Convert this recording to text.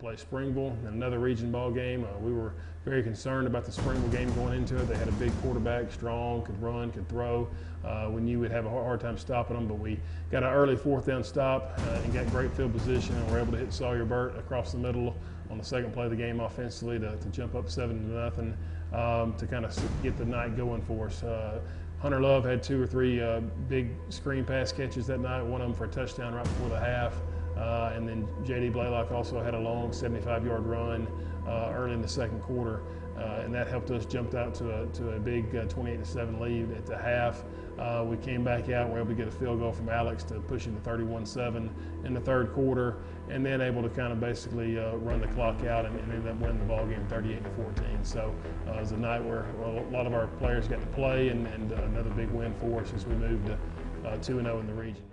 play Springville, and another region ball game. Uh, we were very concerned about the Springville game going into it. They had a big quarterback, strong, could run, could throw. Uh, we knew we'd have a hard time stopping them, but we got an early fourth down stop uh, and got great field position, and were able to hit Sawyer Burt across the middle on the second play of the game offensively to, to jump up seven to nothing um, to kind of get the night going for us. Uh, Hunter Love had two or three uh, big screen pass catches that night, one of them for a touchdown right before the half. Uh, and then J.D. Blaylock also had a long 75-yard run uh, early in the second quarter, uh, and that helped us jump out to a, to a big 28-7 lead at the half. Uh, we came back out, we were able to get a field goal from Alex to push into 31-7 in the third quarter, and then able to kind of basically uh, run the clock out and, and ended up winning the ball game 38 14. So uh, it was a night where a lot of our players got to play, and, and another big win for us as we moved to 2-0 in the region.